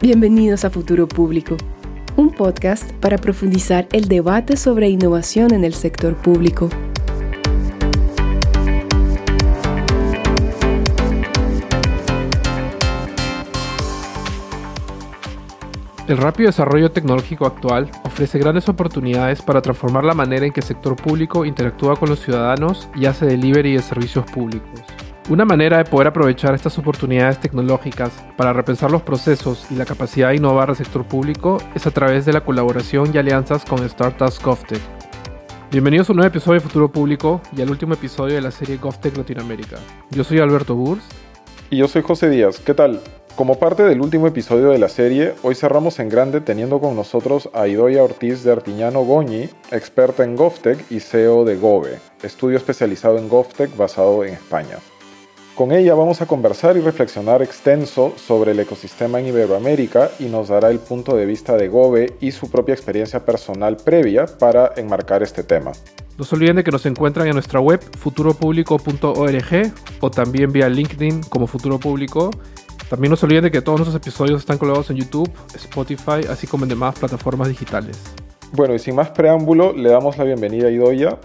Bienvenidos a Futuro Público, un podcast para profundizar el debate sobre innovación en el sector público. El rápido desarrollo tecnológico actual ofrece grandes oportunidades para transformar la manera en que el sector público interactúa con los ciudadanos y hace delivery de servicios públicos. Una manera de poder aprovechar estas oportunidades tecnológicas para repensar los procesos y la capacidad de innovar del sector público es a través de la colaboración y alianzas con Startups GovTech. Bienvenidos a un nuevo episodio de Futuro Público y al último episodio de la serie GovTech Latinoamérica. Yo soy Alberto Burs. Y yo soy José Díaz. ¿Qué tal? Como parte del último episodio de la serie, hoy cerramos en grande teniendo con nosotros a Idoia Ortiz de Artiñano Goñi, experta en GovTech y CEO de Gove, estudio especializado en GovTech basado en España. Con ella vamos a conversar y reflexionar extenso sobre el ecosistema en Iberoamérica y nos dará el punto de vista de Gobe y su propia experiencia personal previa para enmarcar este tema. No se olviden de que nos encuentran en nuestra web futuropublico.org o también vía LinkedIn como Futuro Público. También no se olviden de que todos nuestros episodios están colgados en YouTube, Spotify, así como en demás plataformas digitales. Bueno, y sin más preámbulo, le damos la bienvenida a Idoya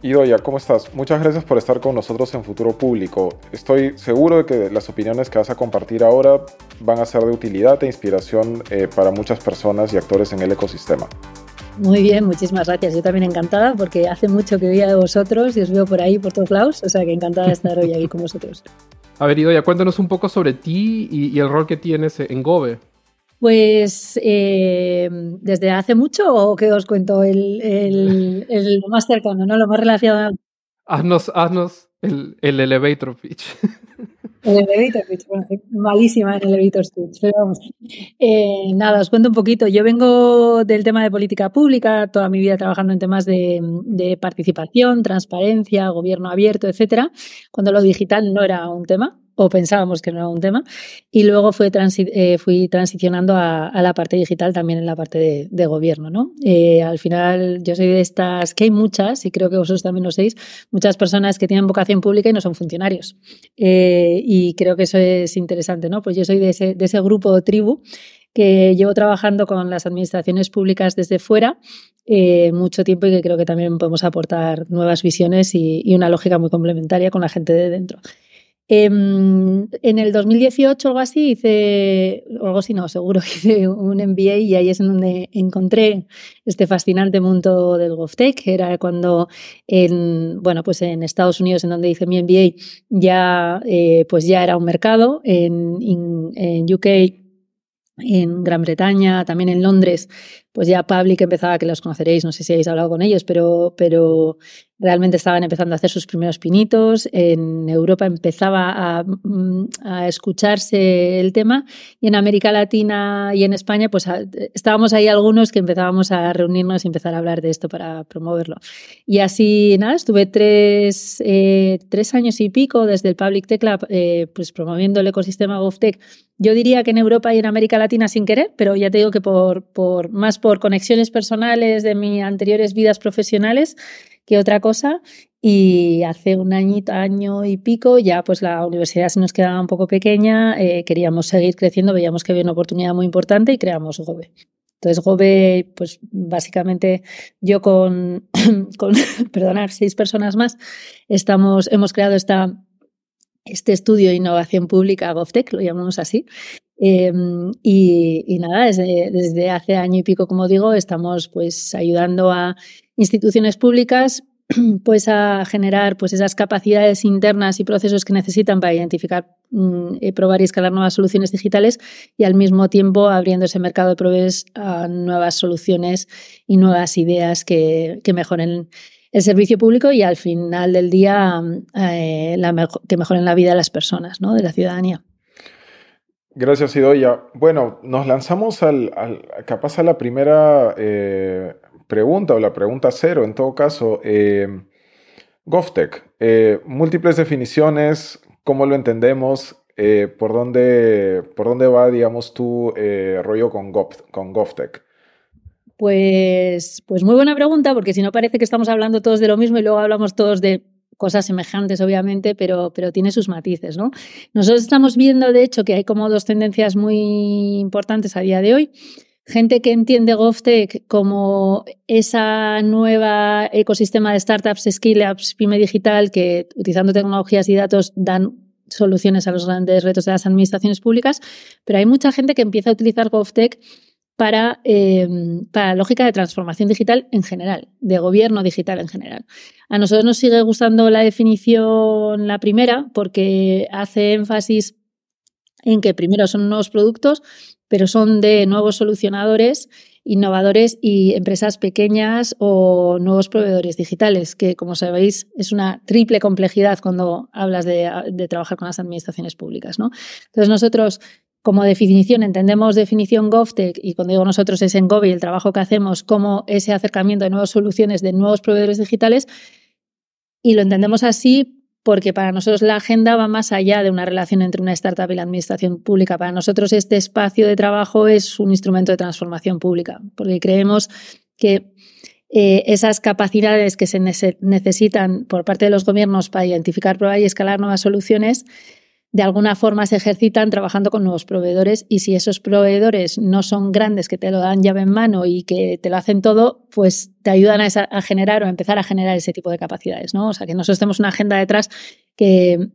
Idoya, ¿cómo estás? Muchas gracias por estar con nosotros en Futuro Público. Estoy seguro de que las opiniones que vas a compartir ahora van a ser de utilidad e inspiración eh, para muchas personas y actores en el ecosistema. Muy bien, muchísimas gracias. Yo también encantada porque hace mucho que veía de vosotros y os veo por ahí, por todos lados, o sea que encantada de estar hoy aquí con vosotros. A ver, Idoya, cuéntanos un poco sobre ti y, y el rol que tienes en Gove. Pues eh, desde hace mucho o qué os cuento el, el, lo más cercano, ¿no? Lo más relacionado. Haznos, haznos el, el elevator pitch. El elevator pitch, bueno, malísima en elevator pitch, pero vamos. Eh, nada, os cuento un poquito. Yo vengo del tema de política pública, toda mi vida trabajando en temas de, de participación, transparencia, gobierno abierto, etcétera, cuando lo digital no era un tema o pensábamos que no era un tema, y luego fui, eh, fui transicionando a, la parte digital también en la parte de, gobierno. ¿no? Eh, al final yo soy de estas, que hay muchas, y creo que vosotros también lo sabéis, muchas personas que tienen vocación pública y no son funcionarios. Eh, y creo que eso es interesante, ¿no? Pues yo soy de ese, de ese grupo o tribu que llevo trabajando con las administraciones públicas desde fuera mucho tiempo y que creo que también podemos aportar nuevas visiones y, y, una lógica muy complementaria con la gente de dentro. Em, en el 2018 o algo así hice, algo así no, seguro, hice un MBA y ahí es en donde encontré este fascinante mundo del GovTech, era cuando en, bueno, pues en Estados Unidos, en donde hice mi MBA, ya, eh, pues ya era un mercado, en UK en Gran Bretaña, también en Londres, pues ya Public empezaba, que los conoceréis, no sé si habéis hablado con ellos, pero, pero realmente estaban empezando a hacer sus primeros pinitos. En Europa empezaba a, mm, escucharse el tema y en América Latina y en España, pues estábamos ahí algunos que empezábamos a reunirnos y empezar a hablar de esto para promoverlo. Y así, nada, estuve tres, eh, tres años y pico desde el Public Tech Lab, eh, pues promoviendo el ecosistema GovTech. Yo diría que en Europa y en América Latina sin querer, pero ya te digo que por, por más por conexiones personales de mis anteriores vidas profesionales que otra cosa. Y hace un añito, año y pico, ya pues la universidad se nos quedaba un poco pequeña, eh, queríamos seguir creciendo, veíamos que había una oportunidad muy importante y creamos Gobe. Entonces, Gobe, pues básicamente yo con, con perdonar, seis personas más, estamos, hemos creado esta, este estudio de innovación pública, GovTech, lo llamamos así, Em, y, nada, desde, hace año y pico, como digo, estamos pues ayudando a instituciones públicas pues a generar pues esas capacidades internas y procesos que necesitan para identificar, mm, eh, probar y escalar nuevas soluciones digitales y al mismo tiempo abriendo ese mercado de provees a nuevas soluciones y nuevas ideas que, mejoren el servicio público y al final del día eh, la que mejoren la vida de las personas, ¿no? de la ciudadanía. Gracias, Idoya. Bueno, nos lanzamos al, capaz a la primera eh, pregunta o la pregunta cero, en todo caso. Eh, GovTech, eh, múltiples definiciones, ¿cómo lo entendemos? ¿por, dónde, ¿Por dónde va, digamos, tu rollo con, con GovTech? Pues, pues muy buena pregunta, porque si no parece que estamos hablando todos de lo mismo y luego hablamos todos de cosas semejantes, obviamente, pero, pero tiene sus matices, ¿no? Nosotros estamos viendo, de hecho, que hay como dos tendencias muy importantes a día de hoy. Gente que entiende GovTech como esa nueva ecosistema de startups, scale-ups, pyme digital, que utilizando tecnologías y datos dan soluciones a los grandes retos de las administraciones públicas, pero hay mucha gente que empieza a utilizar GovTech para, em, para lógica de transformación digital en general, de gobierno digital en general. A nosotros nos sigue gustando la definición, la primera, porque hace énfasis en que primero son nuevos productos, pero son de nuevos solucionadores, innovadores y empresas pequeñas o nuevos proveedores digitales, que como sabéis es una triple complejidad cuando hablas de, trabajar con las administraciones públicas. Entonces nosotros como definición, entendemos definición GovTech y cuando digo nosotros es en Gov y el trabajo que hacemos como ese acercamiento de nuevas soluciones de nuevos proveedores digitales y lo entendemos así porque para nosotros la agenda va más allá de una relación entre una startup y la administración pública. Para nosotros este espacio de trabajo es un instrumento de transformación pública, porque creemos que eh, esas capacidades que se necesitan por parte de los gobiernos para identificar, probar y escalar nuevas soluciones de alguna forma se ejercitan trabajando con nuevos proveedores y si esos proveedores no son grandes que te lo dan llave en mano y que te lo hacen todo, pues te ayudan a, generar o a empezar a generar ese tipo de capacidades, ¿no? O sea, que nosotros tenemos una agenda detrás que,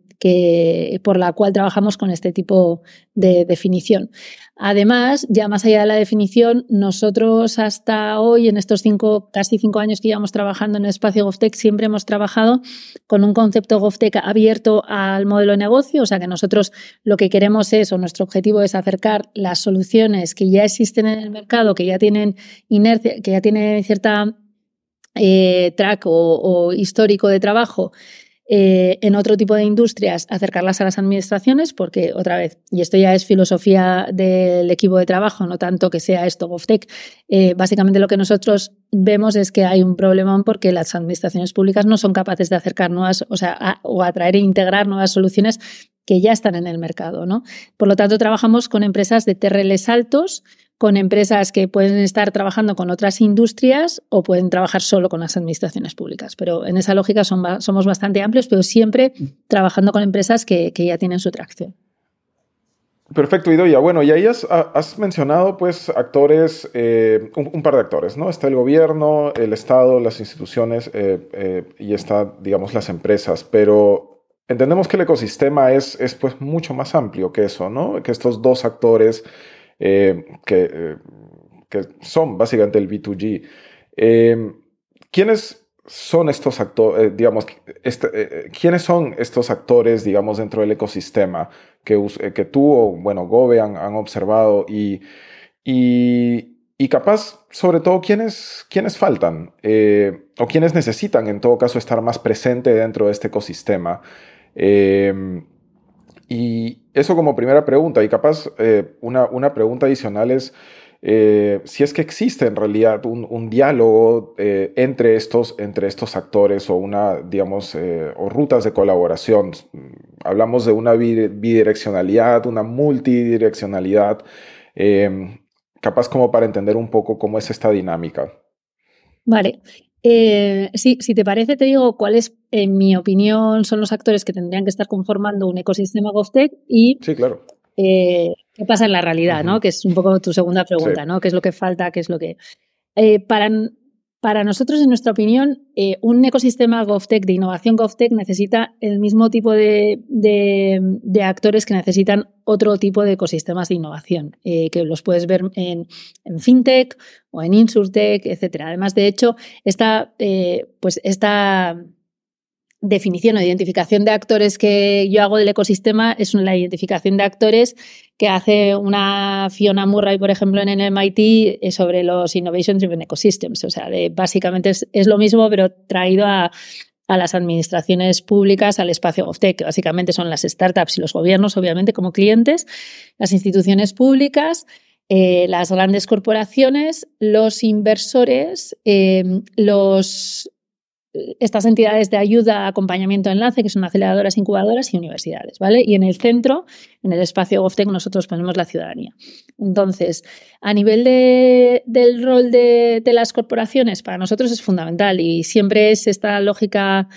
por la cual trabajamos con este tipo de definición. Además, ya más allá de la definición, nosotros hasta hoy, en estos cinco, casi cinco años que llevamos trabajando en el espacio GovTech, siempre hemos trabajado con un concepto GovTech abierto al modelo de negocio, o sea que nosotros lo que queremos es, o nuestro objetivo es acercar las soluciones que ya existen en el mercado, que ya tienen inercia, que ya tienen cierta eh, track o histórico de trabajo eh, en otro tipo de industrias, acercarlas a las administraciones, porque otra vez, y esto ya es filosofía del equipo de trabajo, no tanto que sea esto GovTech, eh, básicamente lo que nosotros vemos es que hay un problema porque las administraciones públicas no son capaces de acercar nuevas, o sea, o atraer e integrar nuevas soluciones que ya están en el mercado, ¿no? Por lo tanto, trabajamos con empresas de TRLs altos, con empresas que pueden estar trabajando con otras industrias o pueden trabajar solo con las administraciones públicas. Pero en esa lógica somos bastante amplios, pero siempre trabajando con empresas que, ya tienen su tracción. Perfecto, Idoya. Bueno, y ahí has, mencionado pues actores, eh, un, par de actores, ¿no? Está el gobierno, el Estado, las instituciones eh, eh, y está, digamos, las empresas, pero entendemos que el ecosistema es, es pues mucho más amplio que eso, ¿no? Que estos dos actores eh, que, que, son básicamente el B2G. Eh, ¿Quiénes son estos actores, eh, digamos, este, quiénes son estos actores, digamos, dentro del ecosistema que, que tú o, bueno, Gobe han, observado y, y, y, capaz, sobre todo, quiénes, quiénes faltan o quiénes necesitan, en todo caso, estar más presente dentro de este ecosistema? Y eso como primera pregunta, y capaz eh, una, una, pregunta adicional es eh, si es que existe en realidad un, diálogo eh, entre, estos, entre estos actores o una, digamos, o rutas de colaboración. Hablamos de una bidireccionalidad, una multidireccionalidad, capaz como para entender un poco cómo es esta dinámica. Vale, eh, sí, si te parece, te digo cuáles, en mi opinión, son los actores que tendrían que estar conformando un ecosistema GovTech y sí, claro. Eh, qué pasa en la realidad, ¿no? Que es un poco tu segunda pregunta, ¿no? ¿Qué es lo que falta? ¿Qué es lo que...? Eh, para, para nosotros, en nuestra opinión, eh, un ecosistema GovTech, de innovación GovTech, necesita el mismo tipo de, actores que necesitan otro tipo de ecosistemas de innovación, eh, que los puedes ver en, FinTech o en InsurTech, etc. Además, de hecho, esta, eh, pues esta definición o identificación de actores que yo hago del ecosistema es la identificación de actores que hace una Fiona Murray, por ejemplo, en el MIT eh, sobre los Innovation Driven Ecosystems. O sea, básicamente es, lo mismo, pero traído a, las administraciones públicas, al espacio GovTech, que básicamente son las startups y los gobiernos, obviamente, como clientes, las instituciones públicas, eh, las grandes corporaciones, los inversores, eh, los estas entidades de ayuda, acompañamiento, enlace, que son aceleradoras, incubadoras y universidades, ¿vale? Y en el centro, en el espacio GovTech, nosotros ponemos la ciudadanía. Entonces, a nivel del rol de, las corporaciones, para nosotros es fundamental y siempre es esta lógica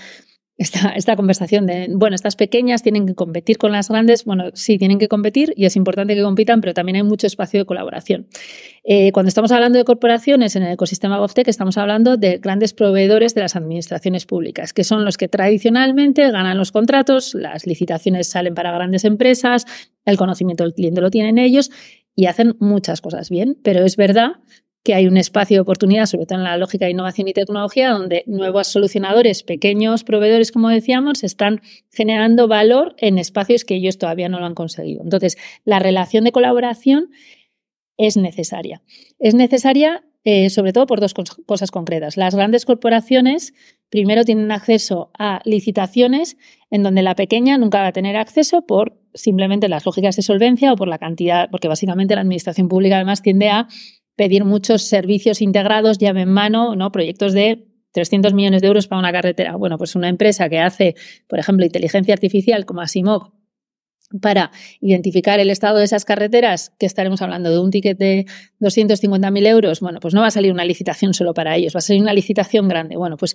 esta, esta conversación de, bueno, estas pequeñas tienen que competir con las grandes. Bueno, sí, tienen que competir y es importante que compitan, pero también hay mucho espacio de colaboración. Eh, cuando estamos hablando de corporaciones en el ecosistema GovTech, estamos hablando de grandes proveedores de las administraciones públicas, que son los que tradicionalmente ganan los contratos, las licitaciones salen para grandes empresas, el conocimiento del cliente lo tienen ellos y hacen muchas cosas bien, pero es verdad que hay un espacio de oportunidad, sobre todo en la lógica de innovación y tecnología, donde nuevos solucionadores, pequeños proveedores, como decíamos, están generando valor en espacios que ellos todavía no lo han conseguido. Entonces, la relación de colaboración es necesaria. Es necesaria eh, sobre todo por dos cosas concretas. Las grandes corporaciones primero tienen acceso a licitaciones en donde la pequeña nunca va a tener acceso por simplemente las lógicas de solvencia o por la cantidad, porque básicamente la administración pública además tiende a pedir muchos servicios integrados, llave en mano, ¿no? Proyectos de 300 millones de euros para una carretera. Bueno, pues una empresa que hace, por ejemplo, inteligencia artificial como Asimov para identificar el estado de esas carreteras, que estaremos hablando de un ticket de 250.000 euros, bueno, pues no va a salir una licitación solo para ellos, va a salir una licitación grande. Bueno, pues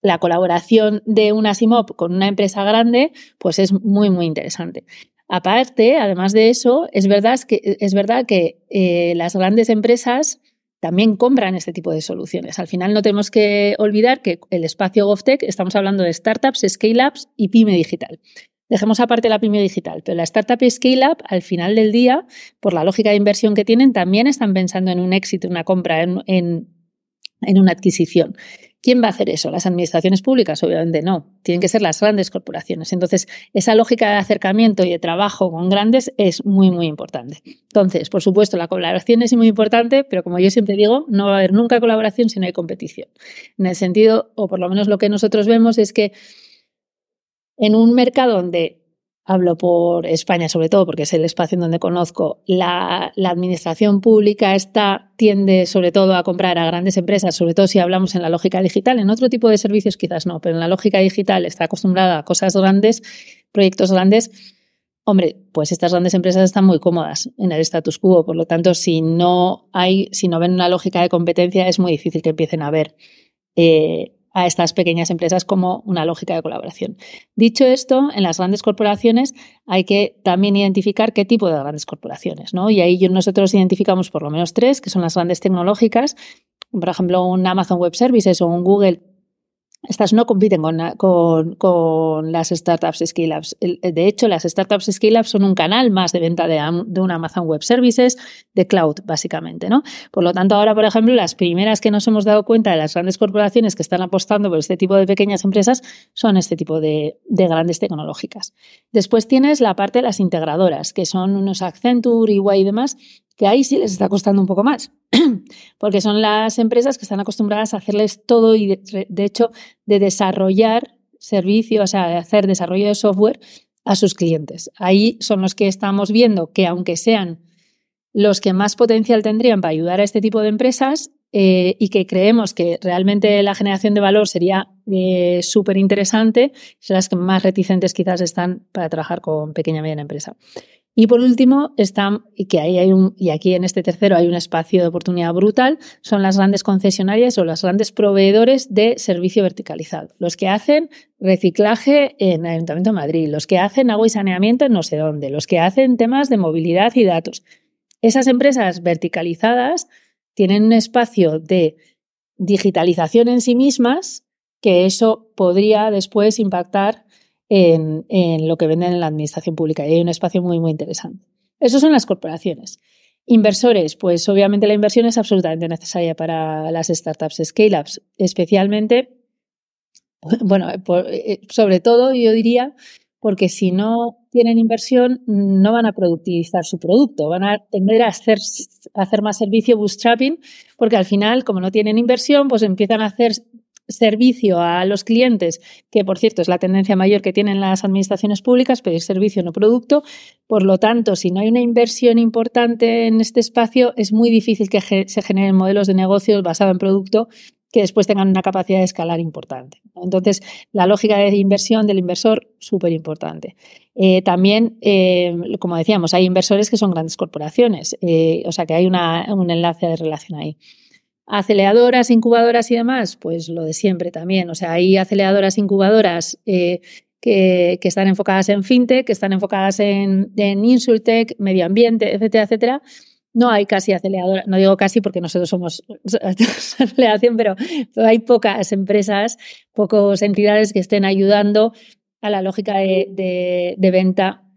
la colaboración de una Asimov con una empresa grande, pues es muy, muy interesante. Aparte, además de eso, es verdad que, es verdad que eh, las grandes empresas también compran este tipo de soluciones. Al final no tenemos que olvidar que el espacio GovTech, estamos hablando de startups, scale-ups y pyme digital. Dejemos aparte la pyme digital, pero la startup y scale-up, al final del día, por la lógica de inversión que tienen, también están pensando en un éxito, una compra, en, en una adquisición. ¿Quién va a hacer eso? ¿Las administraciones públicas? Obviamente no. Tienen que ser las grandes corporaciones. Entonces, esa lógica de acercamiento y de trabajo con grandes es muy, muy importante. Entonces, por supuesto, la colaboración es muy importante, pero como yo siempre digo, no va a haber nunca colaboración si no hay competición. En el sentido, o por lo menos lo que nosotros vemos es que en un mercado donde hablo por España sobre todo porque es el espacio en donde conozco, la, administración pública está, tiende sobre todo a comprar a grandes empresas, sobre todo si hablamos en la lógica digital, en otro tipo de servicios quizás no, pero en la lógica digital está acostumbrada a cosas grandes, proyectos grandes. Hombre, pues estas grandes empresas están muy cómodas en el status quo, por lo tanto, si no hay, si no ven una lógica de competencia, es muy difícil que empiecen a ver eh, a estas pequeñas empresas como una lógica de colaboración. Dicho esto, en las grandes corporaciones hay que también identificar qué tipo de grandes corporaciones, ¿no? Y ahí nosotros identificamos por lo menos tres, que son las grandes tecnológicas, por ejemplo, un Amazon Web Services o un Google estas no compiten con, con, las startups scale-ups. De hecho, las startups scale-ups son un canal más de venta de, de, un Amazon Web Services, de cloud, básicamente. ¿no? Por lo tanto, ahora, por ejemplo, las primeras que nos hemos dado cuenta de las grandes corporaciones que están apostando por este tipo de pequeñas empresas son este tipo de, de grandes tecnológicas. Después tienes la parte de las integradoras, que son unos Accenture, EY y demás, que ahí sí les está costando un poco más, porque son las empresas que están acostumbradas a hacerles todo y de, hecho de desarrollar servicios, o sea, de hacer desarrollo de software a sus clientes. Ahí son los que estamos viendo que aunque sean los que más potencial tendrían para ayudar a este tipo de empresas eh, y que creemos que realmente la generación de valor sería eh, súper interesante, son las que más reticentes quizás están para trabajar con pequeña y mediana empresa. Y por último, están, y que ahí hay un, y aquí en este tercero hay un espacio de oportunidad brutal, son las grandes concesionarias o los grandes proveedores de servicio verticalizado. Los que hacen reciclaje en el Ayuntamiento de Madrid, los que hacen agua y saneamiento en no sé dónde, los que hacen temas de movilidad y datos. Esas empresas verticalizadas tienen un espacio de digitalización en sí mismas que eso podría después impactar en, lo que venden en la administración pública. Y hay un espacio muy, muy interesante. Eso son las corporaciones. Inversores, pues obviamente la inversión es absolutamente necesaria para las startups scale-ups, especialmente, bueno, eh, sobre todo yo diría, porque si no tienen inversión no van a productivizar su producto, van a tender a hacer, a hacer más servicio bootstrapping, porque al final, como no tienen inversión, pues empiezan a hacer servicio a los clientes, que por cierto es la tendencia mayor que tienen las administraciones públicas, pedir servicio, no producto. Por lo tanto, si no hay una inversión importante en este espacio, es muy difícil que se generen modelos de negocios basados en producto que después tengan una capacidad de escalar importante. Entonces, la lógica de inversión del inversor, súper importante. Eh, también, eh, como decíamos, hay inversores que son grandes corporaciones, eh, o sea que hay un enlace de relación ahí. Aceleradoras, incubadoras y demás, pues lo de siempre también. O sea, hay aceleradoras, incubadoras eh, que, están enfocadas en fintech, que están enfocadas en, insultech, medio ambiente, etcétera, etcétera. No hay casi aceleradoras, no digo casi porque nosotros somos aceleración, pero, hay pocas empresas, pocas entidades que estén ayudando a la lógica de venta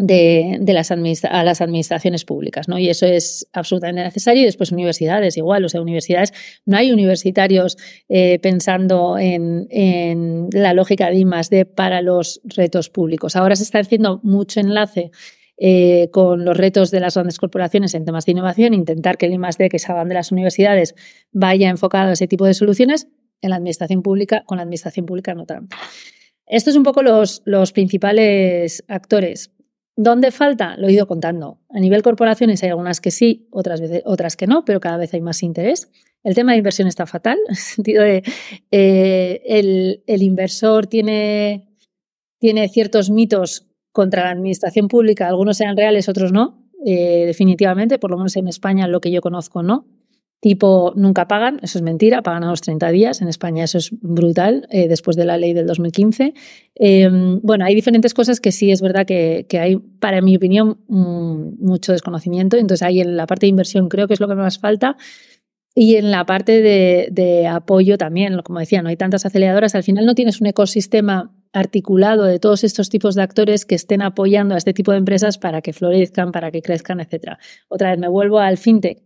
de, las a las administraciones públicas, ¿no? Y eso es absolutamente necesario. Y después universidades, igual, o sea, universidades, no hay universitarios eh, pensando en, la lógica de I+D para los retos públicos. Ahora se está haciendo mucho enlace eh, con los retos de las grandes corporaciones en temas de innovación, intentar que el I+D que salgan de las universidades vaya enfocado a ese tipo de soluciones en la administración pública, con la administración pública no tanto. Estos son un poco los principales actores. ¿Dónde falta? Lo he ido contando. A nivel corporaciones hay algunas que sí, otras, veces, otras que no, pero cada vez hay más interés. El tema de inversión está fatal, en el sentido de eh, el, inversor tiene, tiene ciertos mitos contra la administración pública, algunos sean reales, otros no, eh, definitivamente, por lo menos en España lo que yo conozco no tipo nunca pagan, eso es mentira, pagan a los 30 días, en España eso es brutal, eh, después de la ley del 2015. Em, bueno, hay diferentes cosas que sí es verdad que, hay, para mi opinión, mm, mucho desconocimiento, entonces ahí en la parte de inversión creo que es lo que más falta. Y en la parte de, de apoyo también, como decía, no hay tantas aceleradoras, al final no tienes un ecosistema articulado de todos estos tipos de actores que estén apoyando a este tipo de empresas para que florezcan, para que crezcan, etc. Otra vez me vuelvo al fintech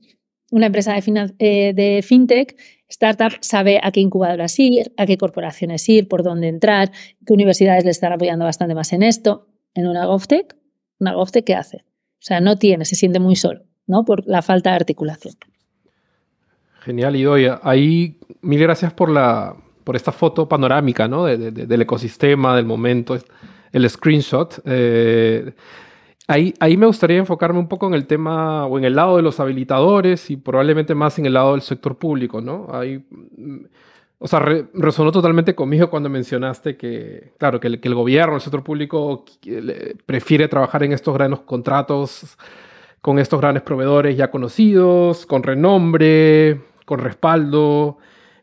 una empresa eh, de, fintech, startup, sabe a qué incubadoras ir, a qué corporaciones ir, por dónde entrar, qué universidades le están apoyando bastante más en esto. En una GovTech, una GovTech, ¿qué hace? O sea, no tiene, se siente muy solo, ¿no? Por la falta de articulación. Genial, Idoia. Ahí, mil gracias por, la, por esta foto panorámica, ¿no? del ecosistema, del momento, el screenshot. Eh, Ahí, ahí me gustaría enfocarme un poco en el tema o en el lado de los habilitadores y probablemente más en el lado del sector público, ¿no? Ahí, mm, o sea, resonó totalmente conmigo cuando mencionaste que, claro, que el, gobierno, el sector público prefiere trabajar en estos grandes contratos con estos grandes proveedores ya conocidos, con renombre, con respaldo.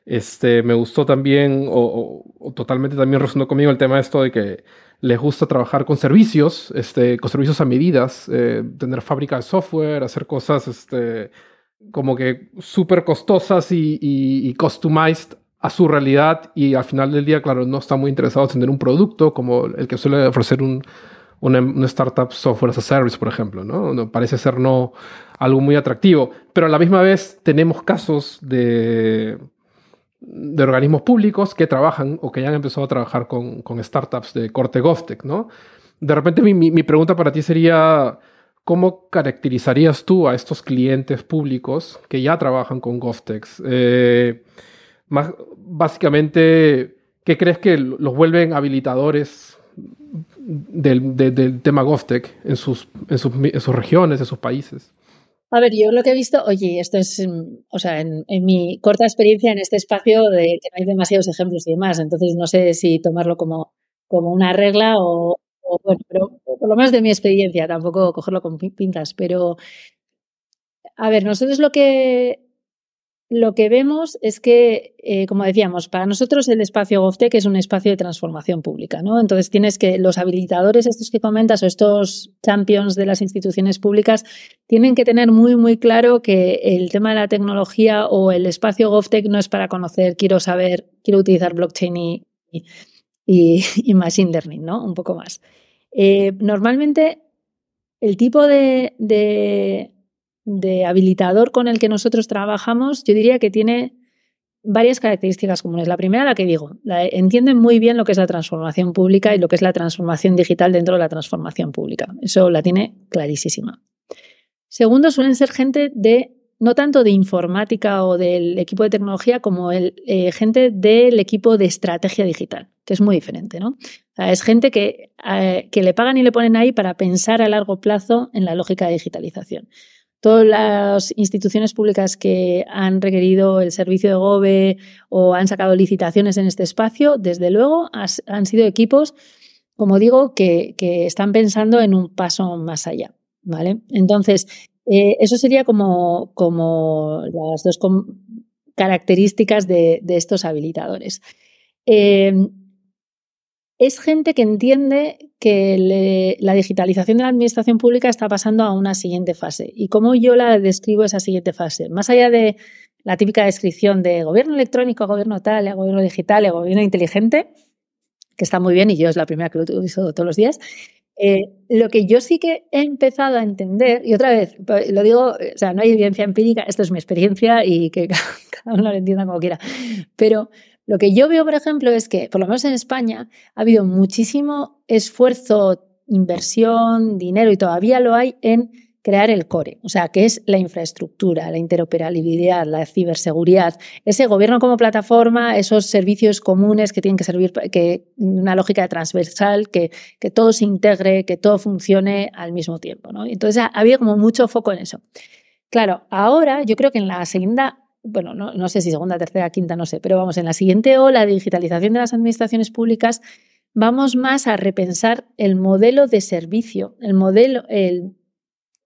Este, me gustó también, o, o totalmente también resonó conmigo el tema de esto de que les gusta trabajar con servicios, este, con servicios a medidas, eh, tener fábrica de software, hacer cosas este, como que súper costosas y, customized a su realidad y al final del día, claro, no están muy interesados en tener un producto como el que suele ofrecer un, una, startup software as a service, por ejemplo, ¿no? Parece ser no algo muy atractivo, pero a la misma vez tenemos casos de de organismos públicos que trabajan o que ya han empezado a trabajar con, startups de corte GovTech, ¿no? De repente mi, pregunta para ti sería, ¿cómo caracterizarías tú a estos clientes públicos que ya trabajan con GovTechs? Eh, básicamente, ¿qué crees que los vuelven habilitadores del, tema GovTech en sus, en sus regiones, en sus países? A ver, yo lo que he visto, oye, esto es, mm, o sea, en, mi corta experiencia en este espacio de que no hay demasiados ejemplos y demás, entonces no sé si tomarlo como, como una regla o, o, bueno, pero por lo menos de mi experiencia, tampoco cogerlo con pintas, pero a ver, nosotros lo que lo que vemos es que, eh, como decíamos, para nosotros el espacio GovTech es un espacio de transformación pública, ¿no? Entonces tienes que los habilitadores estos que comentas o estos champions de las instituciones públicas tienen que tener muy, muy claro que el tema de la tecnología o el espacio GovTech no es para conocer, quiero saber, quiero utilizar blockchain y, machine learning, ¿no? Un poco más. Eh, normalmente el tipo de habilitador con el que nosotros trabajamos, yo diría que tiene varias características comunes. La primera, la que digo, entienden muy bien lo que es la transformación pública y lo que es la transformación digital dentro de la transformación pública. Eso la tiene clarísima. Segundo, suelen ser gente de, no tanto de informática o del equipo de tecnología, como el, eh, gente del equipo de estrategia digital, que es muy diferente, ¿no? es gente que, eh, que le pagan y le ponen ahí para pensar a largo plazo en la lógica de digitalización. Todas las instituciones públicas que han requerido el servicio de GOBE o han sacado licitaciones en este espacio, desde luego han sido equipos, como digo, que, están pensando en un paso más allá. ¿vale? Entonces, eh, eso sería como, como las dos características de, estos habilitadores. Em, es gente que entiende que la digitalización de la administración pública está pasando a una siguiente fase. ¿Y cómo yo la describo esa siguiente fase? Más allá de la típica descripción de gobierno electrónico, gobierno tal, gobierno digital, gobierno inteligente, que está muy bien y yo es la primera que lo utilizo todos los días, eh, lo que yo sí que he empezado a entender, y otra vez, lo digo, o sea, no hay evidencia empírica, esto es mi experiencia y que cada uno lo entienda como quiera, pero lo que yo veo, por ejemplo, es que, por lo menos en España, ha habido muchísimo esfuerzo, inversión, dinero, y todavía lo hay en crear el core, o sea, que es la infraestructura, la interoperabilidad, la ciberseguridad, ese gobierno como plataforma, esos servicios comunes que tienen que servir, que una lógica transversal, que, que todo se integre, que todo funcione al mismo tiempo. ¿no? Entonces, había como mucho foco en eso. Claro, ahora yo creo que en la segunda, bueno, no, no sé si segunda, tercera, quinta, no sé, pero vamos, en la siguiente ola de digitalización de las administraciones públicas, vamos más a repensar el modelo de servicio, el modelo, el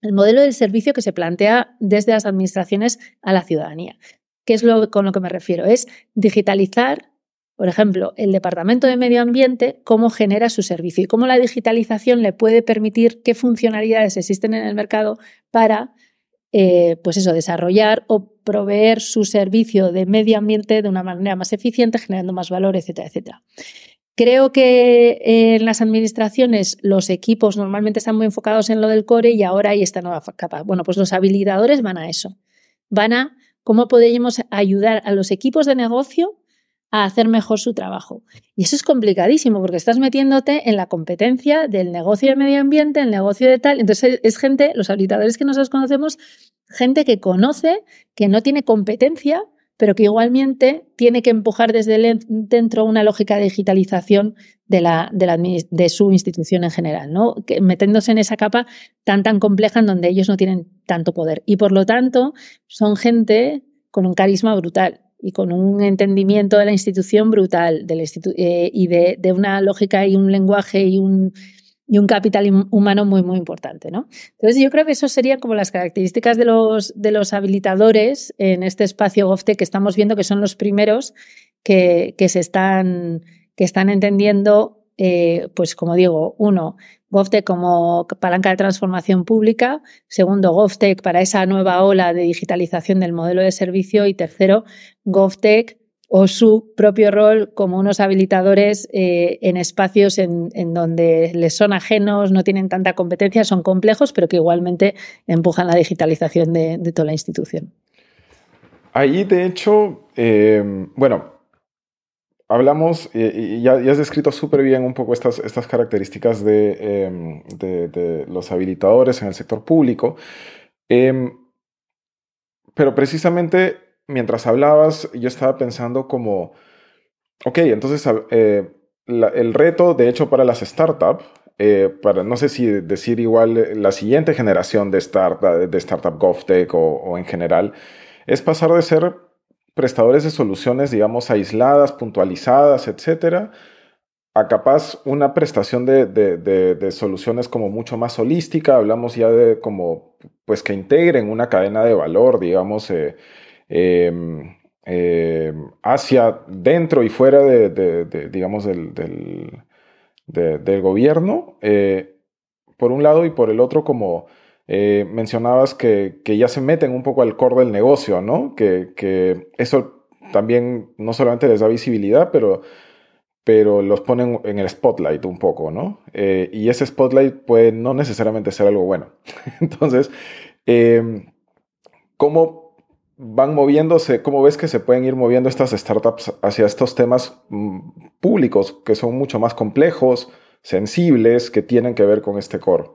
el modelo del servicio que se plantea desde las administraciones a la ciudadanía. ¿Qué es lo con lo que me refiero? Es digitalizar, por ejemplo, el Departamento de Medio Ambiente, cómo genera su servicio y cómo la digitalización le puede permitir qué funcionalidades existen en el mercado para eh, pues eso, desarrollar o proveer su servicio de medio ambiente de una manera más eficiente, generando más valor, etcétera, etcétera. Creo que en las administraciones los equipos normalmente están muy enfocados en lo del core y ahora hay esta nueva capa. Bueno, pues los habilitadores van a eso. Van a cómo podemos ayudar a los equipos de negocio a hacer mejor su trabajo. Y eso es complicadísimo porque estás metiéndote en la competencia del negocio de medio ambiente, el negocio de tal. Entonces es gente, los habilitadores que nosotros conocemos, gente que conoce, que no tiene competencia, pero que igualmente tiene que empujar desde dentro una lógica de digitalización de, la, de, su institución en general, ¿no? metiéndose en esa capa tan tan compleja en donde ellos no tienen tanto poder. Y por lo tanto, son gente con un carisma brutal y con un entendimiento de la institución brutal eh, y de, de, una lógica y un lenguaje y un, y un capital humano muy, muy importante. ¿no? Entonces, yo creo que eso serían como las características de los, de los habilitadores en este espacio GovTech que estamos viendo, que son los primeros que, que se están, que están entendiendo, eh, pues como digo, uno, GovTech como palanca de transformación pública, segundo, GovTech para esa nueva ola de digitalización del modelo de servicio y tercero, GovTech o su propio rol como unos habilitadores eh, en espacios en, donde les son ajenos, no tienen tanta competencia, son complejos, pero que igualmente empujan la digitalización de, toda la institución. Ahí, de hecho, em, bueno, hablamos y, ya, has descrito súper bien un poco estas, estas características em, de, de, los habilitadores en el sector público, em, pero precisamente mientras hablabas, yo estaba pensando como, ok, entonces eh, el reto, de hecho, para las startups, eh, para no sé si decir igual eh, la siguiente generación de startup, de startup GovTech o, o, en general, es pasar de ser prestadores de soluciones, digamos, aisladas, puntualizadas, etcétera, a capaz una prestación de, de, soluciones como mucho más holística, hablamos ya de como, pues que integren una cadena de valor, digamos, Em, em, hacia dentro y fuera de, digamos, del, del, gobierno, eh, por un lado, y por el otro, como eh, mencionabas, que, ya se meten un poco al core del negocio, ¿no? Que, eso también no solamente les da visibilidad, pero, pero los ponen en el spotlight un poco, ¿no? Eh, y ese spotlight puede no necesariamente ser algo bueno. Entonces, em, ¿cómo van moviéndose, cómo ves que se pueden ir moviendo estas startups hacia estos temas mm, públicos que son mucho más complejos, sensibles, que tienen que ver con este core?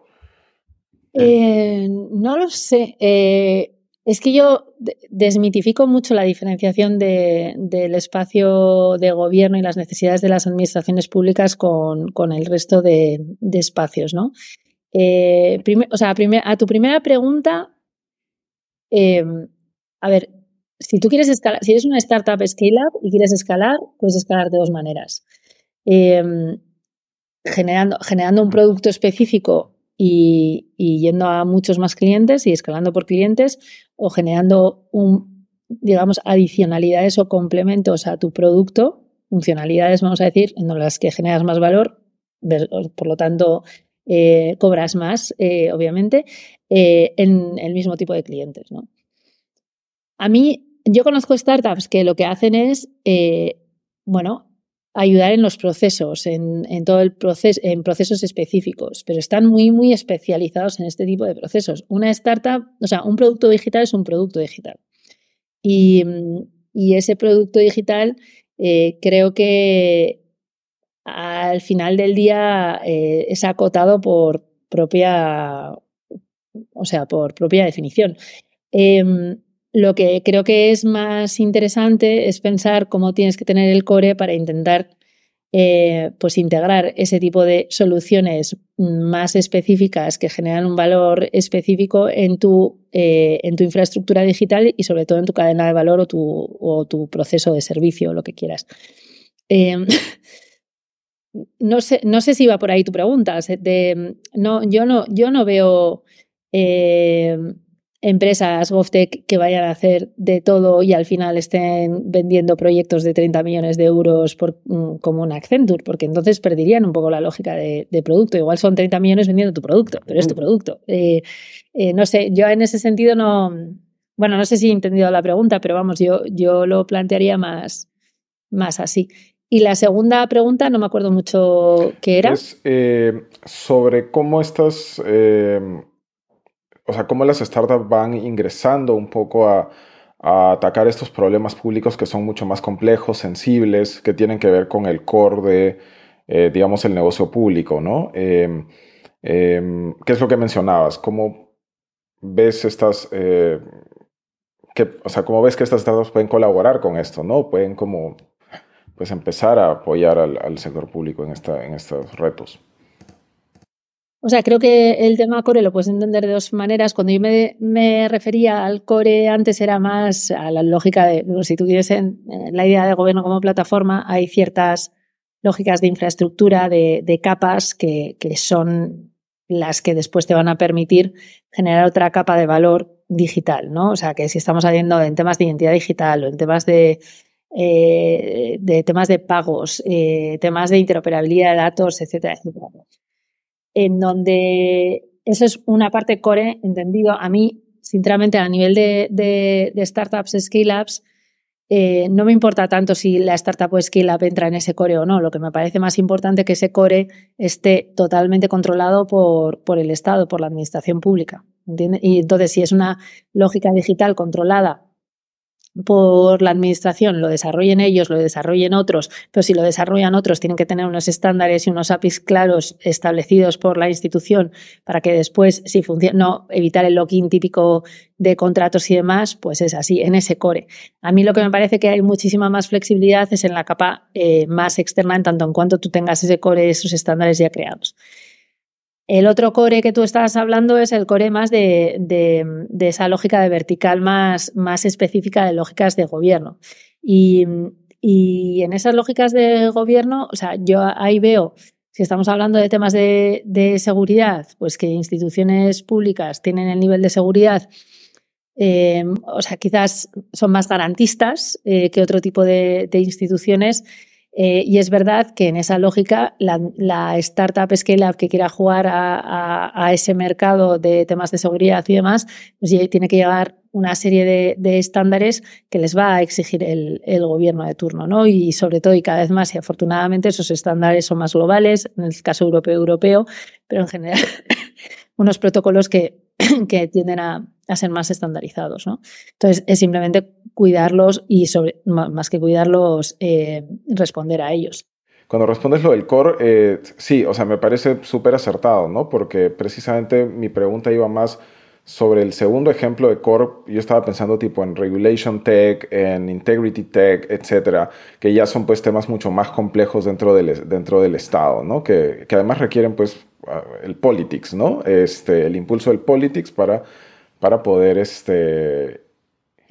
Eh, no lo sé. Eh, es que yo desmitifico mucho la diferenciación del espacio de gobierno y las necesidades de las administraciones públicas con, el resto de, espacios, ¿no? Eh, o sea, a tu primera pregunta, a ver, si tú quieres escalar, si eres una startup scale-up y quieres escalar, puedes escalar de dos maneras. Generando, generando un producto específico y, yendo a muchos más clientes y escalando por clientes, o generando un, digamos, adicionalidades o complementos a tu producto, funcionalidades, vamos a decir, en las que generas más valor, por lo tanto, eh, cobras más, eh, obviamente, eh, en el mismo tipo de clientes. ¿no? A mí, yo conozco startups que lo que hacen es, bueno, ayudar en los procesos, en, todo el proceso, en procesos específicos, pero están muy, muy especializados en este tipo de procesos. Una startup, o sea, un producto digital es un producto digital. Y, ese producto digital eh, creo que al final del día eh, es acotado por propia, o sea, por propia definición. Em, lo que creo que es más interesante es pensar cómo tienes que tener el core para intentar eh, pues integrar ese tipo de soluciones más específicas que generan un valor específico en tu, eh, en tu infraestructura digital y sobre todo en tu cadena de valor o tu, o tu proceso de servicio, lo que quieras. Em, no, sé, no sé si va por ahí tu pregunta. No, yo, no, yo no veo em, empresas GovTech que vayan a hacer de todo y al final estén vendiendo proyectos de 30 millones de euros por, mm, como un Accenture, porque entonces perderían un poco la lógica de, producto. Igual son 30 millones vendiendo tu producto, pero es tu mm. producto. Eh, eh, no sé, yo en ese sentido no, bueno, no sé si he entendido la pregunta, pero vamos, yo, yo lo plantearía más, más así. Y la segunda pregunta, no me acuerdo mucho qué era. Es eh, sobre cómo estas o sea, cómo las startups van ingresando un poco a, atacar estos problemas públicos que son mucho más complejos, sensibles, que tienen que ver con el core de, eh, digamos, el negocio público, ¿no? Em, em, ¿Qué es lo que mencionabas? ¿Cómo ves estas, eh, o sea, cómo ves que estas startups pueden colaborar con esto, ¿no? Pueden como, pues empezar a apoyar al, al sector público en, esta, en estos retos. O sea, creo que el tema core lo puedes entender de dos maneras. Cuando yo me, refería al core antes era más a la lógica de, si tú tienes en, la idea de gobierno como plataforma, hay ciertas lógicas de infraestructura, de, capas que, son las que después te van a permitir generar otra capa de valor digital, ¿no? O sea, que si estamos haciendo en temas de identidad digital o en temas de, eh, temas de pagos, eh, temas de interoperabilidad de datos, etcétera, etcétera en donde eso es una parte core, entendido. A mí, sinceramente, a nivel de, startups, scale-ups, eh, no me importa tanto si la startup o scale-up entra en ese core o no. Lo que me parece más importante es que ese core esté totalmente controlado por, por el Estado, por la administración pública. Y entonces, si es una lógica digital controlada por la administración lo desarrollen ellos, lo desarrollen otros, pero si lo desarrollan otros tienen que tener unos estándares y unos APIs claros establecidos por la institución para que después, si funciona, no evitar el login típico de contratos y demás, pues es así, en ese core. A mí lo que me parece que hay muchísima más flexibilidad es en la capa eh, más externa, en tanto en cuanto tú tengas ese core, esos estándares ya creados. El otro core que tú estás hablando es el core más de, esa lógica de vertical más, más, específica de lógicas de gobierno. Y, en esas lógicas de gobierno, o sea, yo ahí veo, si estamos hablando de temas de, seguridad, pues que instituciones públicas tienen el nivel de seguridad eh, o sea, quizás son más garantistas eh, que otro tipo de, instituciones eh, y es verdad que en esa lógica, la, startup scale-up que quiera jugar a, ese mercado de temas de seguridad y demás, pues tiene que llevar una serie de, estándares que les va a exigir el, gobierno de turno, ¿no? Y sobre todo, y cada vez más, y afortunadamente, esos estándares son más globales, en el caso europeo, europeo, pero en general, unos protocolos que, que tienden a, ser más estandarizados, ¿no? Entonces, es simplemente cuidarlos y sobre, más que cuidarlos, eh, responder a ellos. Cuando respondes lo del core, eh, sí, o sea, me parece súper acertado, ¿no? Porque precisamente mi pregunta iba más sobre el segundo ejemplo de core. Yo estaba pensando tipo en regulation tech, en integrity tech, etcétera, que ya son pues temas mucho más complejos dentro del, dentro del Estado, ¿no? Que, que además requieren pues el politics, ¿no? Este, el impulso del politics para, para poder este,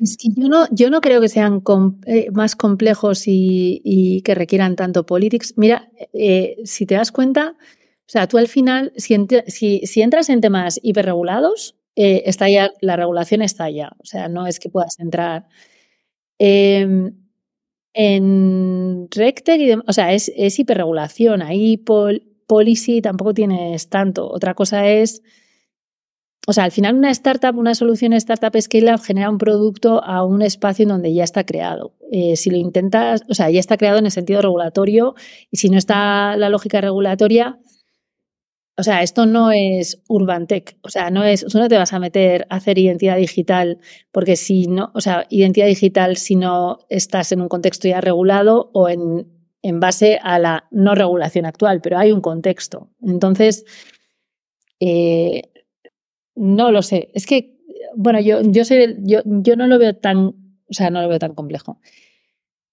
es que yo no, yo no creo que sean eh, más complejos y, que requieran tanto politics. Mira, eh, si te das cuenta, o sea, tú al final, si, entras en temas hiperregulados, eh, está ya, la regulación está ya. O sea, no es que puedas entrar. Em, en RecTech, o sea, es, es hiperregulación. Ahí policy tampoco tienes tanto. Otra cosa es o sea, al final una startup, una solución startup scale-up genera un producto a un espacio en donde ya está creado. Eh, si lo intentas, o sea, ya está creado en el sentido regulatorio y si no está la lógica regulatoria, o sea, esto no es urban tech, o sea, no es, tú no te vas a meter a hacer identidad digital porque si no, o sea, identidad digital si no estás en un contexto ya regulado o en, en base a la no regulación actual, pero hay un contexto. Entonces, eh, no lo sé. Es que, bueno, yo, yo, no lo veo tan, o sea, no lo veo tan complejo.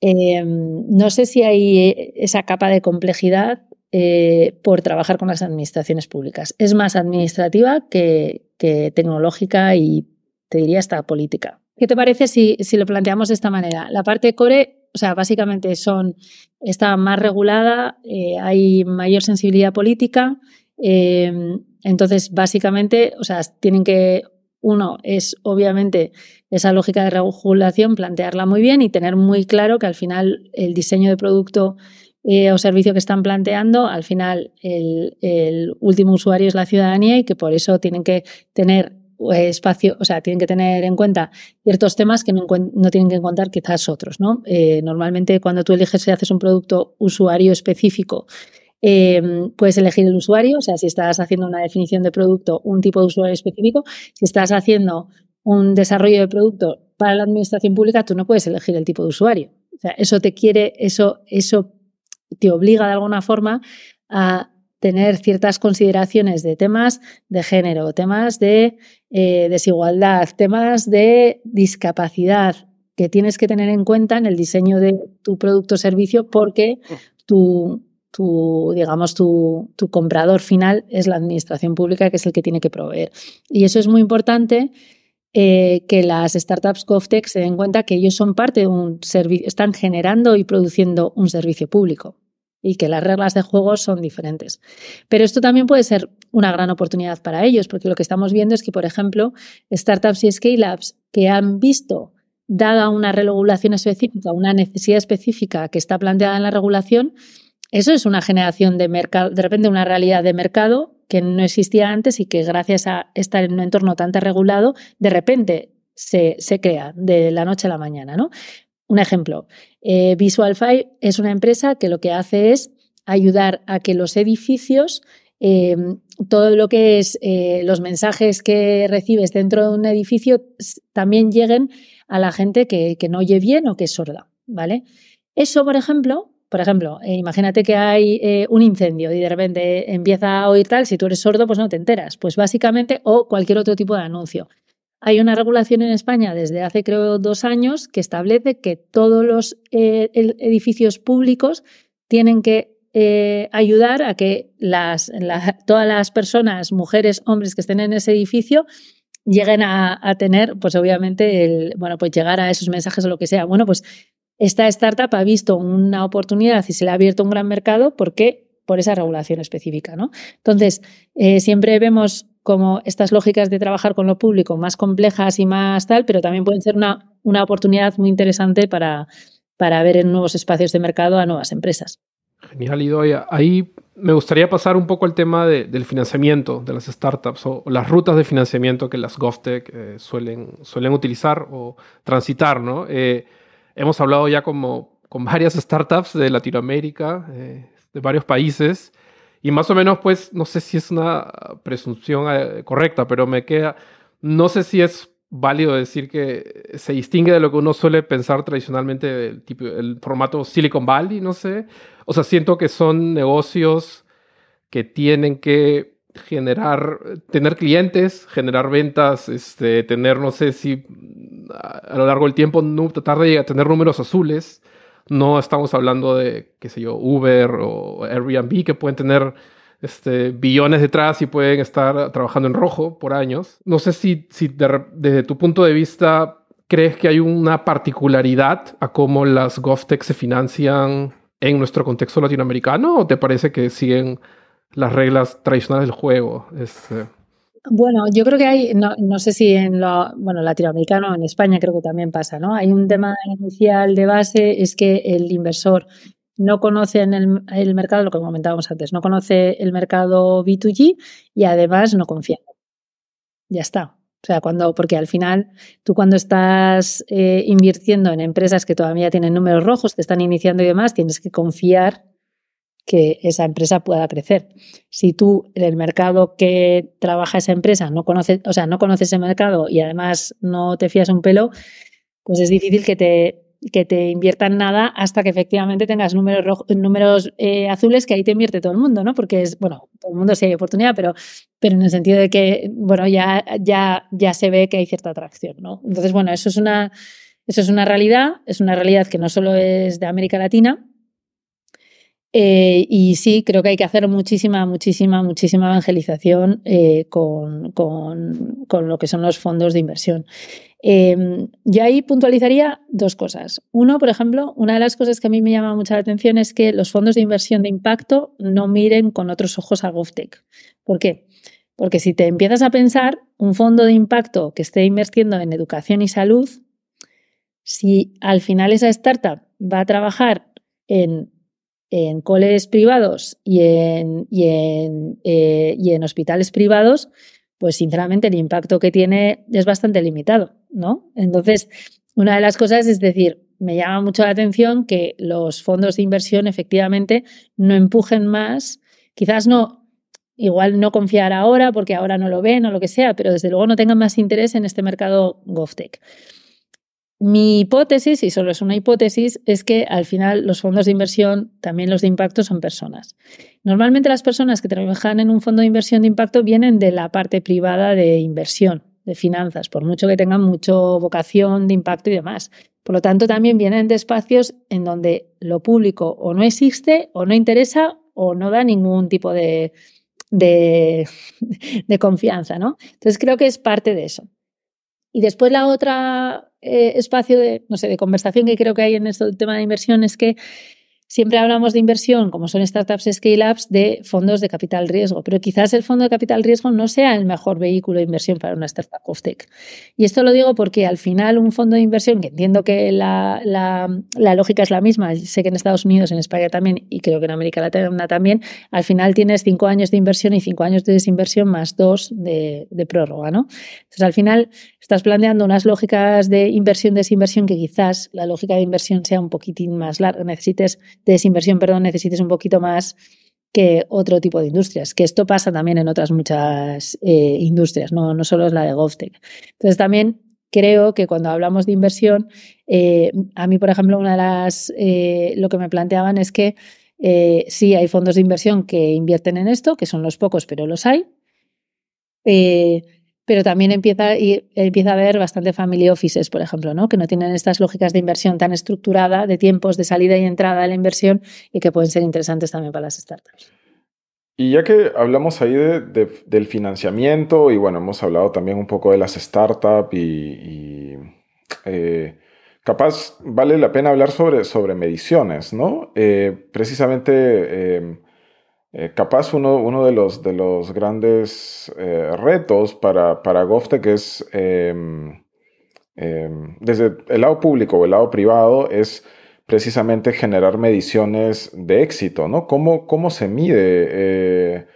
Em, no sé si hay esa capa de complejidad eh, por trabajar con las administraciones públicas. Es más administrativa que, que, tecnológica y te diría hasta política. ¿Qué te parece si, si lo planteamos de esta manera? La parte core, o sea, básicamente son, está más regulada, eh, hay mayor sensibilidad política Em, entonces, básicamente, o sea, tienen que, uno, es obviamente esa lógica de regulación, plantearla muy bien y tener muy claro que al final el diseño de producto eh, o servicio que están planteando, al final el, último usuario es la ciudadanía y que por eso tienen que tener eh, espacio, o sea, tienen que tener en cuenta ciertos temas que no, tienen que contar quizás otros, ¿no? Eh, normalmente cuando tú eliges y haces un producto usuario específico Em, puedes elegir el usuario, o sea, si estás haciendo una definición de producto, un tipo de usuario específico, si estás haciendo un desarrollo de producto para la administración pública, tú no puedes elegir el tipo de usuario. O sea, eso te quiere, eso, eso te obliga de alguna forma a tener ciertas consideraciones de temas de género, temas de eh, desigualdad, temas de discapacidad que tienes que tener en cuenta en el diseño de tu producto o servicio porque tu, tu, digamos, tu, comprador final es la administración pública, que es el que tiene que proveer. Y eso es muy importante eh, que las startups GovTech se den cuenta que ellos son parte de un servicio, están generando y produciendo un servicio público y que las reglas de juego son diferentes. Pero esto también puede ser una gran oportunidad para ellos, porque lo que estamos viendo es que, por ejemplo, startups y scale-ups que han visto, dada una regulación específica, una necesidad específica que está planteada en la regulación, eso es una generación de mercado, de repente una realidad de mercado que no existía antes y que gracias a estar en un entorno tan regulado, de repente se, se crea de la noche a la mañana. ¿no? Un ejemplo, eh, Visualfy es una empresa que lo que hace es ayudar a que los edificios, em, todo lo que es eh, los mensajes que recibes dentro de un edificio, también lleguen a la gente que, que no oye bien o que es sorda. ¿vale? Eso, por ejemplo, por ejemplo, eh, imagínate que hay eh, un incendio y de repente empieza a oír tal, si tú eres sordo, pues no te enteras. Pues básicamente, o cualquier otro tipo de anuncio. Hay una regulación en España desde hace creo dos años que establece que todos los eh, edificios públicos tienen que ayudar a que las, todas las personas, mujeres, hombres que estén en ese edificio, lleguen a, a, tener, pues obviamente, el, bueno, pues llegar a esos mensajes o lo que sea. Bueno, pues esta startup ha visto una oportunidad y se le ha abierto un gran mercado porque por esa regulación específica. ¿no? Entonces, eh, siempre vemos como estas lógicas de trabajar con lo público más complejas y más tal, pero también pueden ser una, una oportunidad muy interesante para, para ver en nuevos espacios de mercado a nuevas empresas. Genial, Idoia. Ahí me gustaría pasar un poco al tema del financiamiento de las startups o, las rutas de financiamiento que las GovTech eh, suelen, suelen utilizar o transitar, ¿no? Eh, hemos hablado ya como con varias startups de Latinoamérica, eh, de varios países, y más o menos, pues, no sé si es una presunción eh, correcta, pero me queda, no sé si es válido decir que se distingue de lo que uno suele pensar tradicionalmente del tipo, el formato Silicon Valley, no sé. O sea, siento que son negocios que tienen que generar, tener clientes, generar ventas, este, tener, no sé si a lo largo del tiempo no, tratar de tener números azules. No estamos hablando de, qué sé yo, Uber o Airbnb que pueden tener este, billones detrás y pueden estar trabajando en rojo por años. No sé si, si desde tu punto de vista crees que hay una particularidad a cómo las GovTech se financian en nuestro contexto latinoamericano o te parece que siguen las reglas tradicionales del juego. Este. Bueno, yo creo que hay, no, no, sé si en lo, bueno, latinoamericano, en España creo que también pasa, ¿no? Hay un tema inicial de base, es que el inversor no conoce en el, el mercado, lo que comentábamos antes, no conoce el mercado B2G y además no confía. Ya está. O sea, cuando, porque al final tú cuando estás eh, invirtiendo en empresas que todavía tienen números rojos, que están iniciando y demás, tienes que confiar que esa empresa pueda crecer. Si tú en el mercado que trabaja esa empresa no conoces, o sea, no conoces ese mercado y además no te fías un pelo, pues es difícil que te que te inviertan nada hasta que efectivamente tengas números, números eh, azules que ahí te invierte todo el mundo, ¿no? Porque es, bueno, todo el mundo sí hay oportunidad, pero, pero en el sentido de que, bueno, ya, ya, ya se ve que hay cierta atracción, ¿no? Entonces, bueno, eso es una, eso es una realidad, es una realidad que no solo es de América Latina, eh, y sí, creo que hay que hacer muchísima, muchísima, muchísima evangelización eh, con, con, con, lo que son los fondos de inversión. Eh, yo ahí puntualizaría dos cosas. Uno, por ejemplo, una de las cosas que a mí me llama mucha la atención es que los fondos de inversión de impacto no miren con otros ojos a GovTech. ¿Por qué? Porque si te empiezas a pensar, un fondo de impacto que esté invirtiendo en educación y salud, si al final esa startup va a trabajar en en coles privados y en, y en, eh, y en hospitales privados, pues sinceramente el impacto que tiene es bastante limitado, ¿no? Entonces, una de las cosas es decir, me llama mucho la atención que los fondos de inversión efectivamente no empujen más, quizás no, igual no confiar ahora porque ahora no lo ven o lo que sea, pero desde luego no tengan más interés en este mercado GovTech. Mi hipótesis, y solo es una hipótesis, es que al final los fondos de inversión, también los de impacto, son personas. Normalmente las personas que trabajan en un fondo de inversión de impacto vienen de la parte privada de inversión, de finanzas, por mucho que tengan mucho vocación de impacto y demás. Por lo tanto, también vienen de espacios en donde lo público o no existe o no interesa o no da ningún tipo de, de, confianza, ¿no? Entonces creo que es parte de eso. Y después la otra eh, espacio de, no sé, de conversación que creo que hay en este tema de inversión es que Siempre hablamos de inversión, como son startups scale-ups, de fondos de capital riesgo, pero quizás el fondo de capital riesgo no sea el mejor vehículo de inversión para una startup of tech. Y esto lo digo porque al final un fondo de inversión, que entiendo que la, la, lógica es la misma, sé que en Estados Unidos, en España también, y creo que en América Latina también, al final tienes cinco años de inversión y cinco años de desinversión más dos de, de prórroga, ¿no? Entonces al final estás planteando unas lógicas de inversión-desinversión que quizás la lógica de inversión sea un poquitín más larga, necesites de desinversión, perdón, necesites un poquito más que otro tipo de industrias, que esto pasa también en otras muchas eh, industrias, no, no solo es la de GovTech. Entonces también creo que cuando hablamos de inversión, eh, a mí, por ejemplo, una de las, eh, lo que me planteaban es que sí hay fondos de inversión que invierten en esto, que son los pocos, pero los hay pero también empieza, y, empieza a haber bastante family offices, por ejemplo, ¿no? que no tienen estas lógicas de inversión tan estructurada, de tiempos de salida y entrada de la inversión y que pueden ser interesantes también para las startups. Y ya que hablamos ahí del financiamiento y bueno, hemos hablado también un poco de las startups y, eh, capaz vale la pena hablar sobre, sobre mediciones, ¿no? Eh, precisamente eh, eh, capaz uno, uno de, los, de los grandes eh, retos para, para GovTech es, em, em, desde el lado público o el lado privado, es precisamente generar mediciones de éxito, ¿no? ¿Cómo, cómo se mide eh,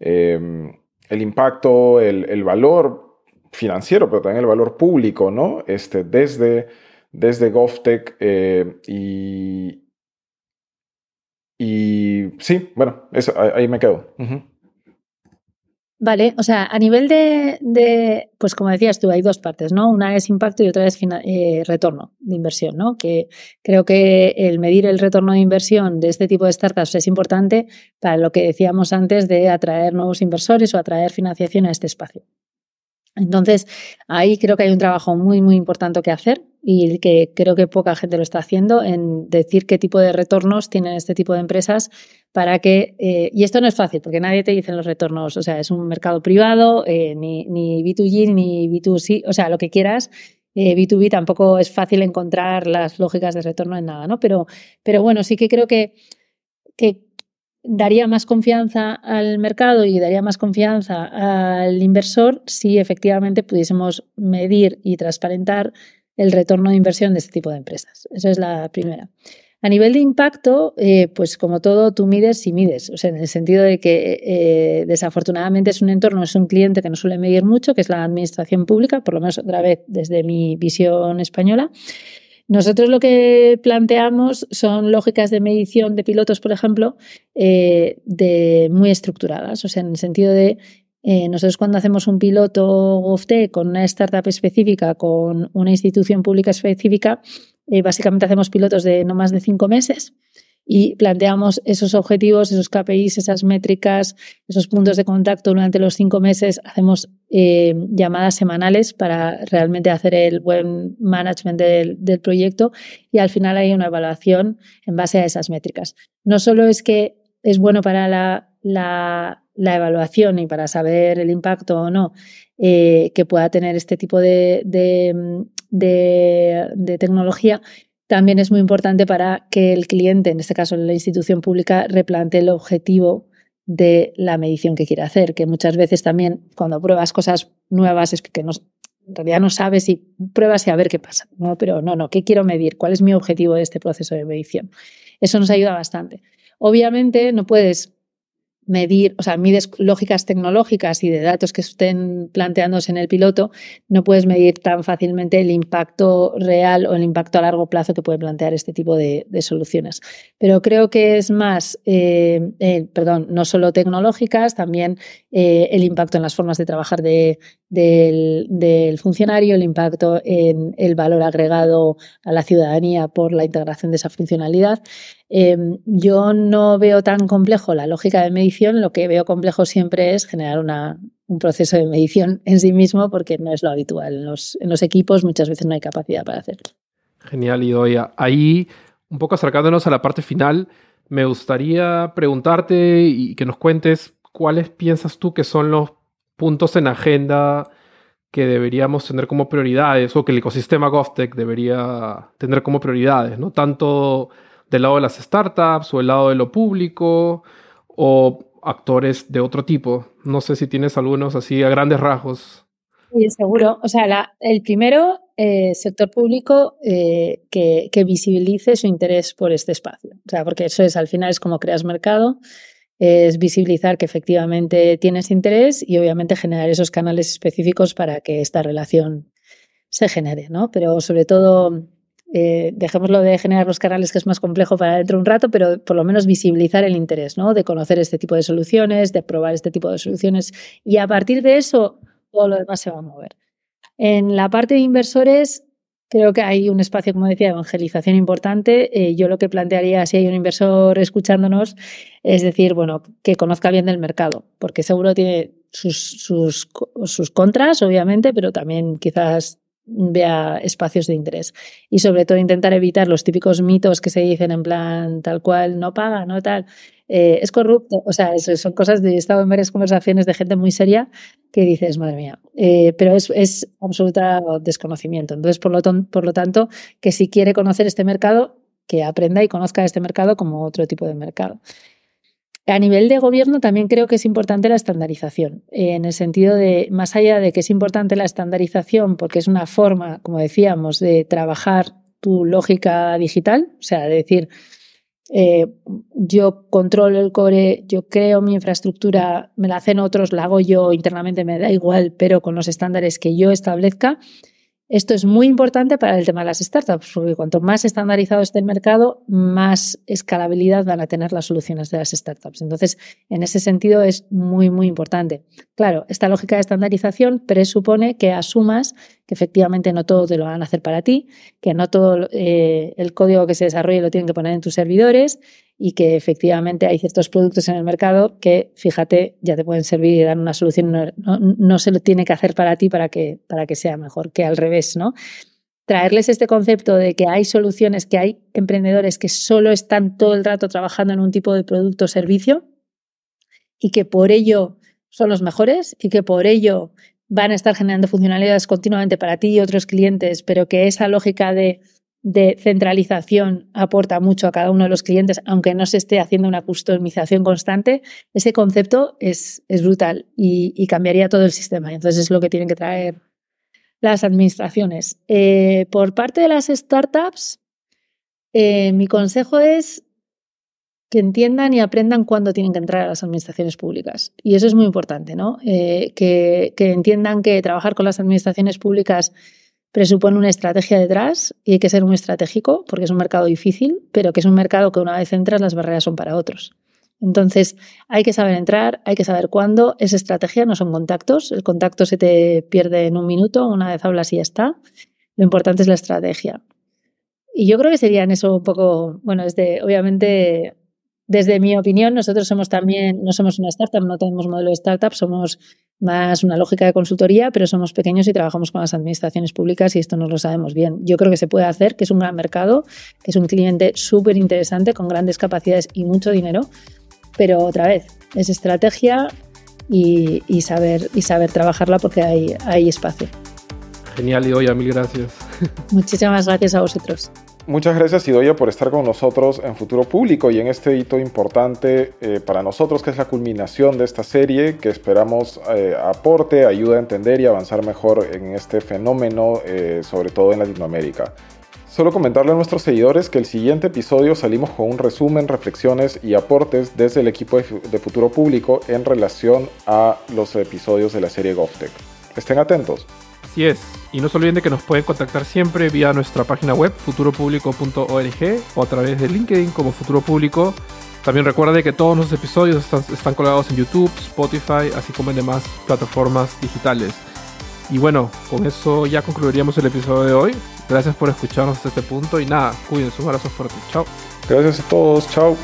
em, el impacto, el, el, valor financiero, pero también el valor público, ¿no? Este, desde, desde GovTech y, y sí, bueno, eso, ahí me quedo. Vale, o sea, a nivel de, pues como decías tú, hay dos partes, ¿no? Una es impacto y otra es eh, retorno de inversión, ¿no? Que creo que el medir el retorno de inversión de este tipo de startups es importante para lo que decíamos antes de atraer nuevos inversores o atraer financiación a este espacio. Entonces, ahí creo que hay un trabajo muy, muy importante que hacer y que creo que poca gente lo está haciendo en decir qué tipo de retornos tienen este tipo de empresas para que, eh, y esto no es fácil porque nadie te dice los retornos, o sea, es un mercado privado, eh, ni, ni, B2G ni B2C, o sea, lo que quieras. B2B eh, tampoco es fácil encontrar las lógicas de retorno en nada, ¿no? Pero, pero bueno, sí que creo que, que daría más confianza al mercado y daría más confianza al inversor si efectivamente pudiésemos medir y transparentar el retorno de inversión de este tipo de empresas. Esa es la primera. A nivel de impacto, eh, pues como todo, tú mides y mides, o sea, en el sentido de que eh, desafortunadamente es un entorno, es un cliente que no suele medir mucho, que es la administración pública, por lo menos otra vez desde mi visión española. Nosotros lo que planteamos son lógicas de medición de pilotos, por ejemplo, eh, de muy estructuradas, o sea, en el sentido de nosotros cuando hacemos un piloto GovTech con una startup específica, con una institución pública específica, eh, básicamente hacemos pilotos de no más de cinco meses y planteamos esos objetivos, esos KPIs, esas métricas, esos puntos de contacto durante los cinco meses. Hacemos eh, llamadas semanales para realmente hacer el buen management del, proyecto y al final hay una evaluación en base a esas métricas. No solo es que es bueno para la, evaluación y para saber el impacto o no eh, que pueda tener este tipo de, de, tecnología, también es muy importante para que el cliente, en este caso la institución pública, replante el objetivo de la medición que quiere hacer, que muchas veces también cuando pruebas cosas nuevas es que no, en realidad no sabes y pruebas y a ver qué pasa, ¿no? Pero no, no, ¿qué quiero medir? ¿Cuál es mi objetivo de este proceso de medición? Eso nos ayuda bastante. Obviamente no puedes medir, o sea, mides lógicas tecnológicas y de datos que estén planteándose en el piloto, no puedes medir tan fácilmente el impacto real o el impacto a largo plazo que puede plantear este tipo de, soluciones. Pero creo que es más, eh, eh, perdón, no solo tecnológicas, también eh, el impacto en las formas de trabajar de, del, funcionario, el impacto en el valor agregado a la ciudadanía por la integración de esa funcionalidad. Em, yo no veo tan complejo la lógica de medición, lo que veo complejo siempre es generar una, un proceso de medición en sí mismo porque no es lo habitual. En los, en los equipos muchas veces no hay capacidad para hacerlo. Genial, Idoia. Ahí, un poco acercándonos a la parte final, me gustaría preguntarte y que nos cuentes cuáles piensas tú que son los puntos en agenda que deberíamos tener como prioridades o que el ecosistema GovTech debería tener como prioridades, ¿no? Tanto del lado de las startups o del lado de lo público o actores de otro tipo. No sé si tienes algunos así a grandes rasgos. Sí, seguro. O sea, el primero, eh, sector público eh, que, que, visibilice su interés por este espacio. O sea, porque eso es, al final es como creas mercado es visibilizar que efectivamente tienes interés y obviamente generar esos canales específicos para que esta relación se genere, ¿no? Pero sobre todo, eh, dejémoslo de generar los canales que es más complejo para dentro de un rato, pero por lo menos visibilizar el interés, ¿no? De conocer este tipo de soluciones, de probar este tipo de soluciones y a partir de eso todo lo demás se va a mover. En la parte de inversores, Creo que hay un espacio, como decía, de evangelización importante. Eh, yo lo que plantearía, si hay un inversor escuchándonos, es decir, bueno, que conozca bien del mercado, porque seguro tiene sus, sus, sus contras, obviamente, pero también quizás vea espacios de interés. Y sobre todo intentar evitar los típicos mitos que se dicen en plan tal cual, no paga, no tal. Eh, es corrupto. O sea, eso son cosas de. He estado en varias conversaciones de gente muy seria que dices, madre mía. Eh, pero es, es absoluta desconocimiento. Entonces, por lo, por lo tanto, que si quiere conocer este mercado, que aprenda y conozca este mercado como otro tipo de mercado. A nivel de gobierno también creo que es importante la estandarización, en el sentido de, más allá de que es importante la estandarización porque es una forma, como decíamos, de trabajar tu lógica digital, o sea, de decir, eh, yo controlo el core, yo creo mi infraestructura, me la hacen otros, la hago yo internamente, me da igual, pero con los estándares que yo establezca. Esto es muy importante para el tema de las startups, porque cuanto más estandarizado esté el mercado, más escalabilidad van a tener las soluciones de las startups. Entonces, en ese sentido es muy, muy importante. Claro, esta lógica de estandarización presupone que asumas que efectivamente no todo te lo van a hacer para ti, que no todo eh, el código que se desarrolle lo tienen que poner en tus servidores y que efectivamente hay ciertos productos en el mercado que, fíjate, ya te pueden servir y dar una solución. No, no, se lo tiene que hacer para ti para que, para que sea mejor, que al revés, ¿no? Traerles este concepto de que hay soluciones, que hay emprendedores que solo están todo el rato trabajando en un tipo de producto o servicio y que por ello son los mejores y que por ello van a estar generando funcionalidades continuamente para ti y otros clientes, pero que esa lógica de de centralización aporta mucho a cada uno de los clientes, aunque no se esté haciendo una customización constante, ese concepto es, es brutal y, cambiaría todo el sistema. Entonces es lo que tienen que traer las administraciones. Eh, por parte de las startups, eh, mi consejo es que entiendan y aprendan cuándo tienen que entrar a las administraciones públicas. Y eso es muy importante, ¿no? Eh, que, que entiendan que trabajar con las administraciones públicas presupone una estrategia detrás y hay que ser muy estratégico porque es un mercado difícil, pero que es un mercado que una vez entras las barreras son para otros. Entonces hay que saber entrar, hay que saber cuándo. Es estrategia, no son contactos. El contacto se te pierde en un minuto, una vez hablas y ya está. Lo importante es la estrategia. Y yo creo que sería en eso un poco, bueno, desde, obviamente, desde mi opinión, nosotros somos también, no somos una startup, no tenemos modelo de startup, somos más una lógica de consultoría, pero somos pequeños y trabajamos con las administraciones públicas y esto no lo sabemos bien. Yo creo que se puede hacer, que es un gran mercado, que es un cliente súper interesante con grandes capacidades y mucho dinero, pero otra vez, es estrategia y, saber, y saber trabajarla porque hay, hay espacio. Genial, Idoya, mil gracias. Muchísimas gracias a vosotros. Muchas gracias Idoya por estar con nosotros en Futuro Público y en este hito importante eh, para nosotros que es la culminación de esta serie que esperamos eh, aporte, ayude a entender y avanzar mejor en este fenómeno, eh, sobre todo en Latinoamérica. Solo comentarle a nuestros seguidores que el siguiente episodio salimos con un resumen, reflexiones y aportes desde el equipo de Futuro Público en relación a los episodios de la serie GovTech. Estén atentos. Así es. Y no se olviden de que nos pueden contactar siempre vía nuestra página web futuropublico.org o a través de LinkedIn como Futuro Público. También recuerden que todos los episodios están, están colgados en YouTube, Spotify, así como en demás plataformas digitales. Y bueno, con eso ya concluiríamos el episodio de hoy. Gracias por escucharnos hasta este punto y nada, cuídense, un abrazo fuerte. Chao. Gracias a todos, chao.